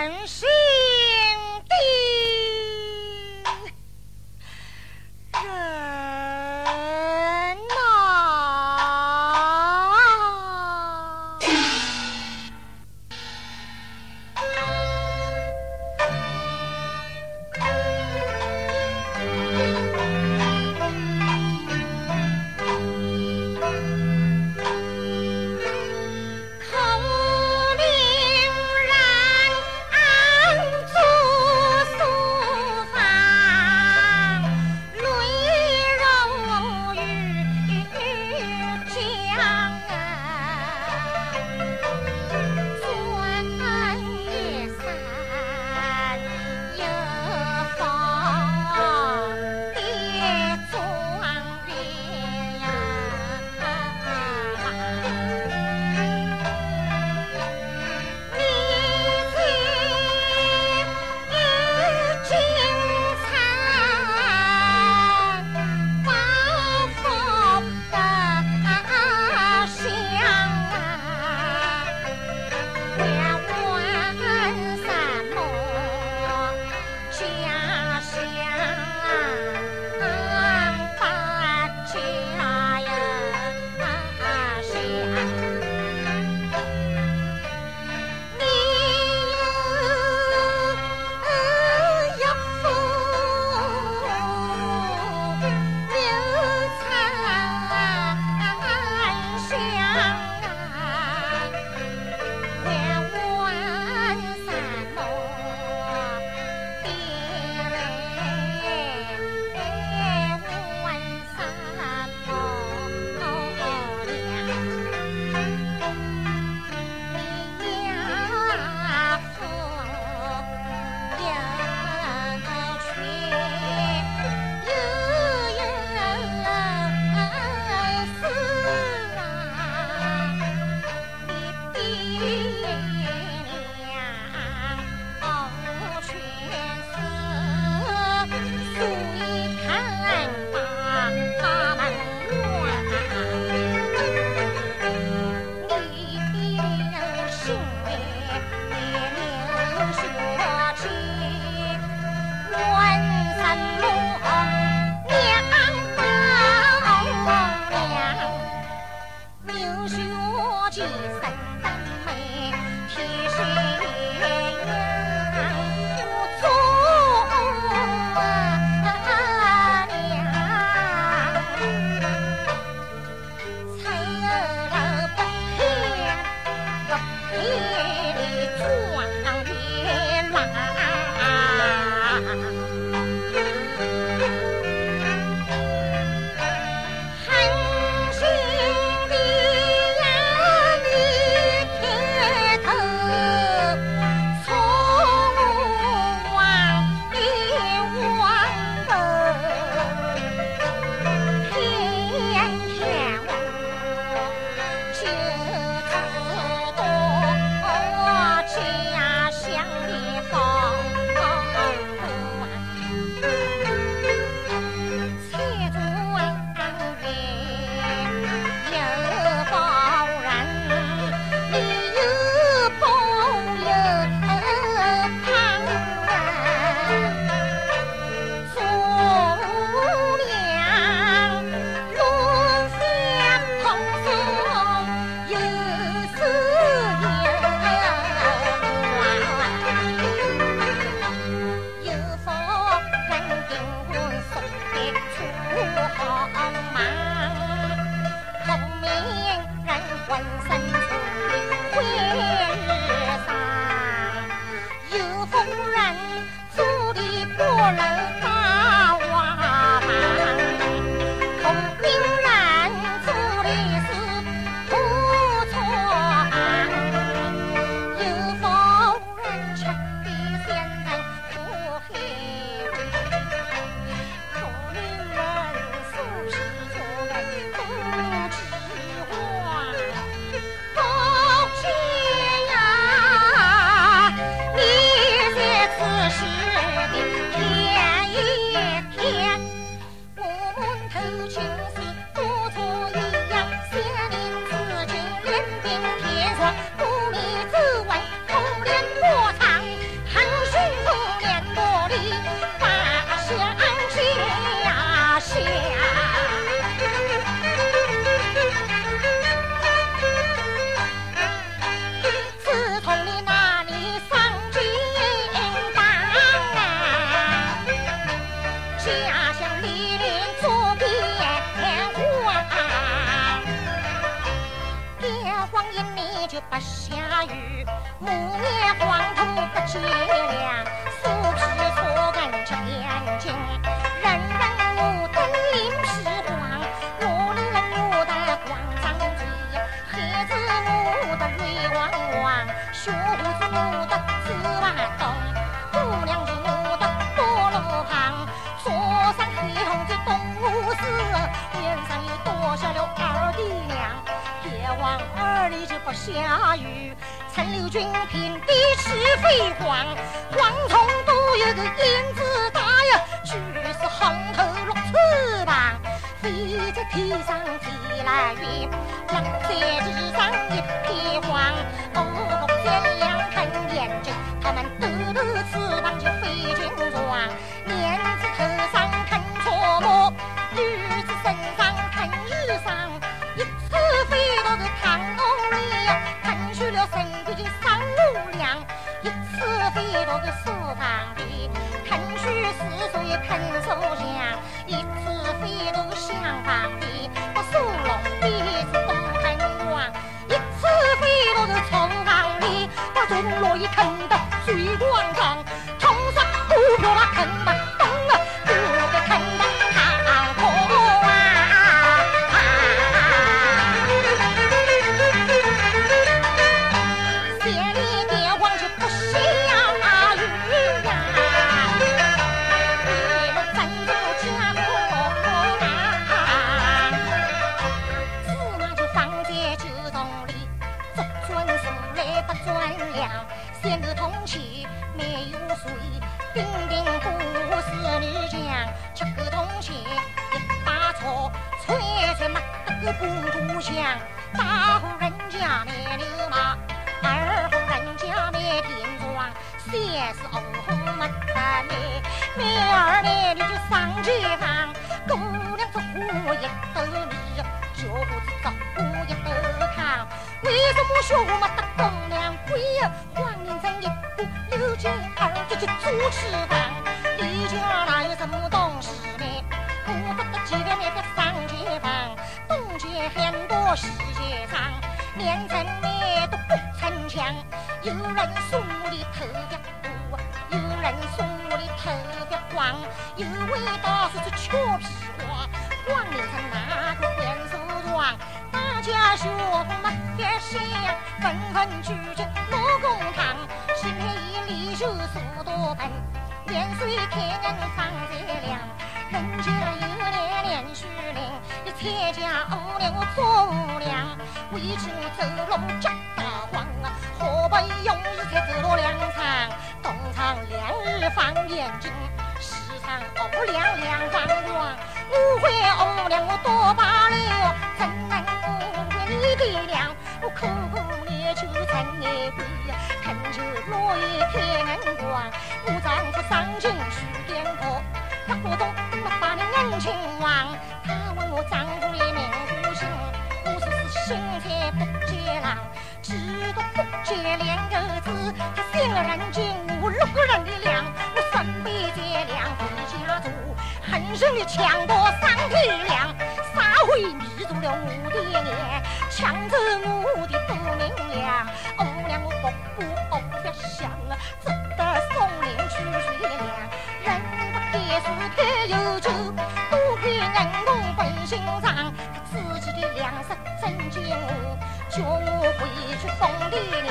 人生王二里就不下雨，陈留军平地起飞黄，黄铜都有个燕子大呀，举是红头绿翅膀，飞在天上飞来云，落在地上一片黄。飞到厢房里，把苏龙飞是东看光；一次飞到个厨房里，把钟锣一看得水光步步香，大户人家卖牛马，二户人家卖田庄，三是五户没得卖，卖儿卖女就上街坊，姑娘做花一斗米，小伙子做花一斗糠。为什么小伙没得公娘贵呀？黄连成一步六姐儿就去做吃饭，你家哪有什么很多西街上，连城面都不逞强。有人说我的头发多，有人说我的头发黄。有位大叔是俏皮话，黄连城哪个还梳妆？大家说没得香，纷纷聚集乐公堂。新开一里就数多盆，年岁开人放在亮。人家有年连续领，你参加五年我做五娘，为求走路脚大黄啊，好不容易才走到两场，东场两日放眼睛，西场五两两张光，误会五娘我多罢了，怎能误会你的娘？我苦苦念求陈年贵，恳求老爷开恩光，我丈夫上京去点破。抢夺三天粮，杀回迷住了我的眼，抢走我的多明亮，我俩我不顾我不想啊，只得送灵去水凉。是太有酒，多亏恩公本心长，他自己的粮食真经我，叫我回去送爹娘，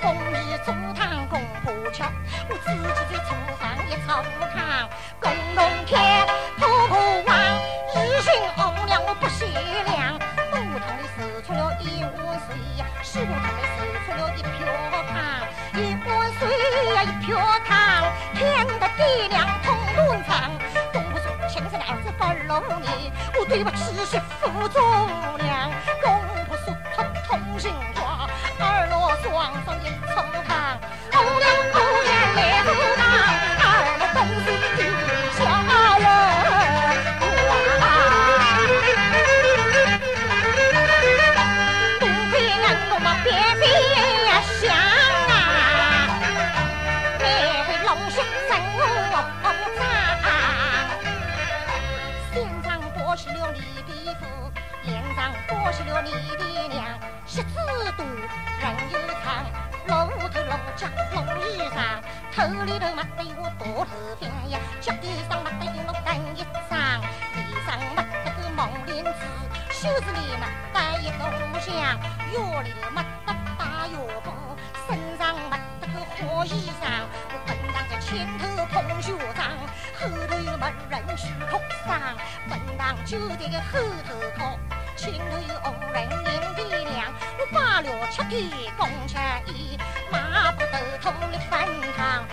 封你做汤供婆吃，我自己在厨房一炒糠，公公开一瓢汤，添得爹娘痛。东厂，公婆说亲生的儿子不如你，我对不起媳妇做娘。袖子里没得一个香，腰里没得大腰包，身上没得个花衣裳，我本当在前头碰学长，后头又没人去哭丧，本当就在个后头靠，前头有红人领的粮，我八六七的公吃衣。马不头痛的翻堂，